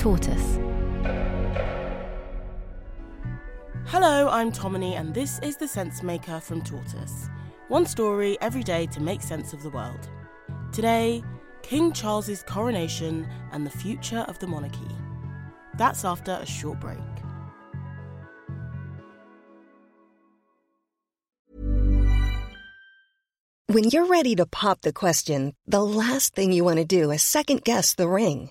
Tortoise. Hello, I'm Tomini, and this is The Sensemaker from Tortoise. One story every day to make sense of the world. Today, King Charles's coronation and the future of the monarchy. That's after a short break. When you're ready to pop the question, the last thing you want to do is second guess the ring.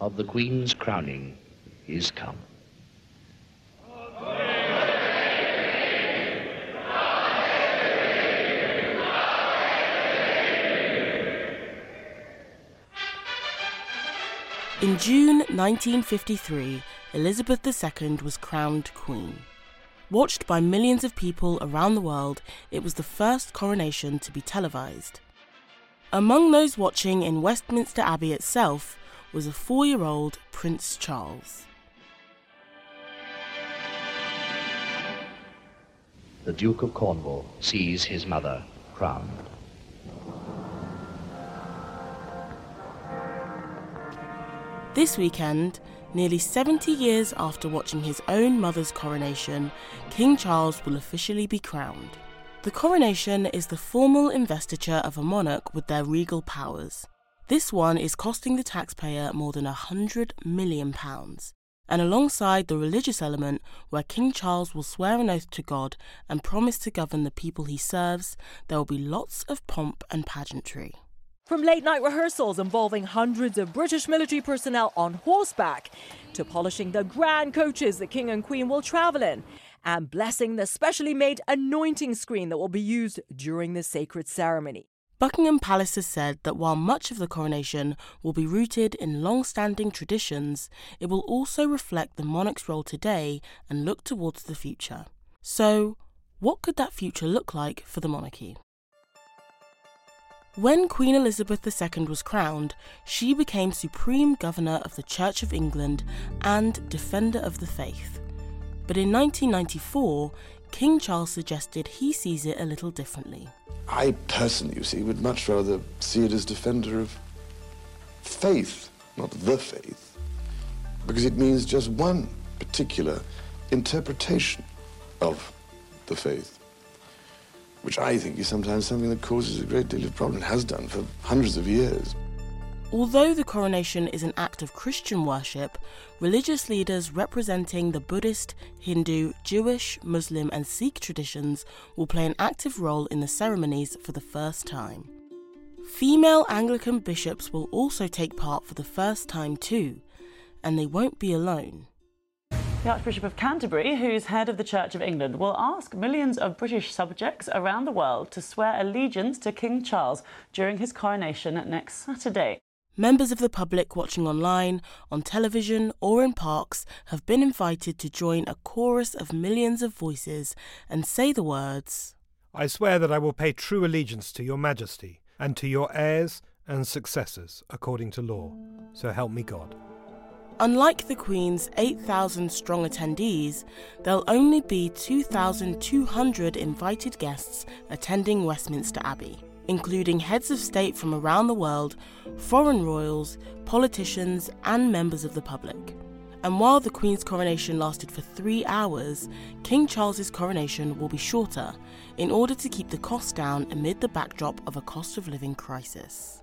of the Queen's crowning is come. In June 1953, Elizabeth II was crowned Queen. Watched by millions of people around the world, it was the first coronation to be televised. Among those watching in Westminster Abbey itself was a four year old Prince Charles. The Duke of Cornwall sees his mother crowned. This weekend, nearly 70 years after watching his own mother's coronation, King Charles will officially be crowned. The coronation is the formal investiture of a monarch with their regal powers. This one is costing the taxpayer more than a hundred million pounds. And alongside the religious element, where King Charles will swear an oath to God and promise to govern the people he serves, there will be lots of pomp and pageantry. From late night rehearsals involving hundreds of British military personnel on horseback to polishing the grand coaches the King and Queen will travel in and blessing the specially made anointing screen that will be used during the sacred ceremony. Buckingham Palace has said that while much of the coronation will be rooted in long standing traditions, it will also reflect the monarch's role today and look towards the future. So, what could that future look like for the monarchy? When Queen Elizabeth II was crowned, she became Supreme Governor of the Church of England and Defender of the Faith. But in 1994, King Charles suggested he sees it a little differently. I personally, you see, would much rather see it as defender of faith, not the faith, because it means just one particular interpretation of the faith, which I think is sometimes something that causes a great deal of problem, has done for hundreds of years. Although the coronation is an act of Christian worship, religious leaders representing the Buddhist, Hindu, Jewish, Muslim, and Sikh traditions will play an active role in the ceremonies for the first time. Female Anglican bishops will also take part for the first time too, and they won't be alone. The Archbishop of Canterbury, who's head of the Church of England, will ask millions of British subjects around the world to swear allegiance to King Charles during his coronation next Saturday. Members of the public watching online, on television, or in parks have been invited to join a chorus of millions of voices and say the words I swear that I will pay true allegiance to your majesty and to your heirs and successors according to law. So help me God. Unlike the Queen's 8,000 strong attendees, there'll only be 2,200 invited guests attending Westminster Abbey including heads of state from around the world, foreign royals, politicians, and members of the public. And while the Queen's coronation lasted for three hours, King Charles's coronation will be shorter in order to keep the cost down amid the backdrop of a cost of living crisis.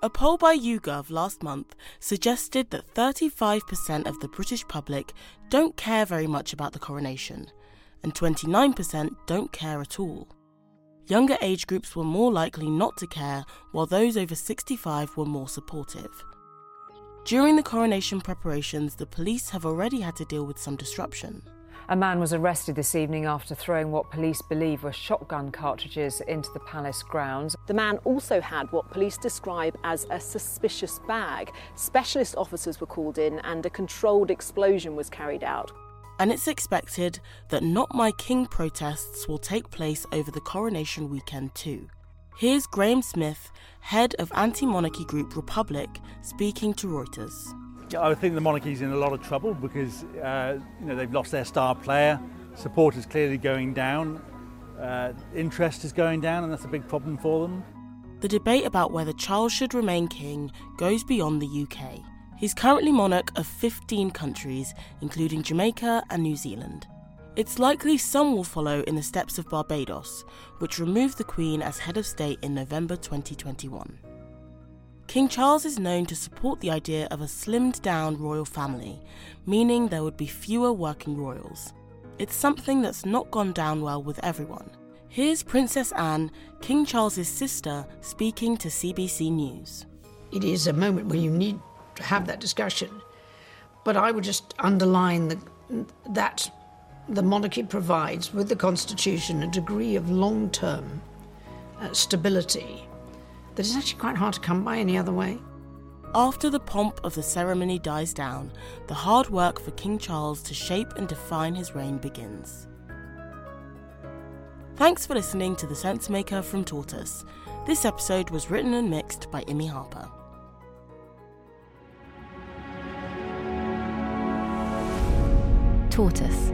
A poll by YouGov last month suggested that 35% of the British public don't care very much about the coronation, and 29% don't care at all. Younger age groups were more likely not to care, while those over 65 were more supportive. During the coronation preparations, the police have already had to deal with some disruption. A man was arrested this evening after throwing what police believe were shotgun cartridges into the palace grounds. The man also had what police describe as a suspicious bag. Specialist officers were called in and a controlled explosion was carried out. And it's expected that Not My King protests will take place over the coronation weekend too. Here's Graham Smith, head of anti monarchy group Republic, speaking to Reuters. I think the monarchy's in a lot of trouble because uh, you know they've lost their star player. Support is clearly going down. Uh, interest is going down, and that's a big problem for them. The debate about whether Charles should remain king goes beyond the UK. He's currently monarch of 15 countries, including Jamaica and New Zealand. It's likely some will follow in the steps of Barbados, which removed the Queen as head of state in November 2021. King Charles is known to support the idea of a slimmed down royal family, meaning there would be fewer working royals. It's something that's not gone down well with everyone. Here's Princess Anne, King Charles's sister, speaking to CBC News. It is a moment where you need to have that discussion. But I would just underline the, that the monarchy provides, with the Constitution, a degree of long term uh, stability that is actually quite hard to come by any other way. After the pomp of the ceremony dies down, the hard work for King Charles to shape and define his reign begins. Thanks for listening to The Sensemaker from Tortoise. This episode was written and mixed by Imi Harper. Tortoise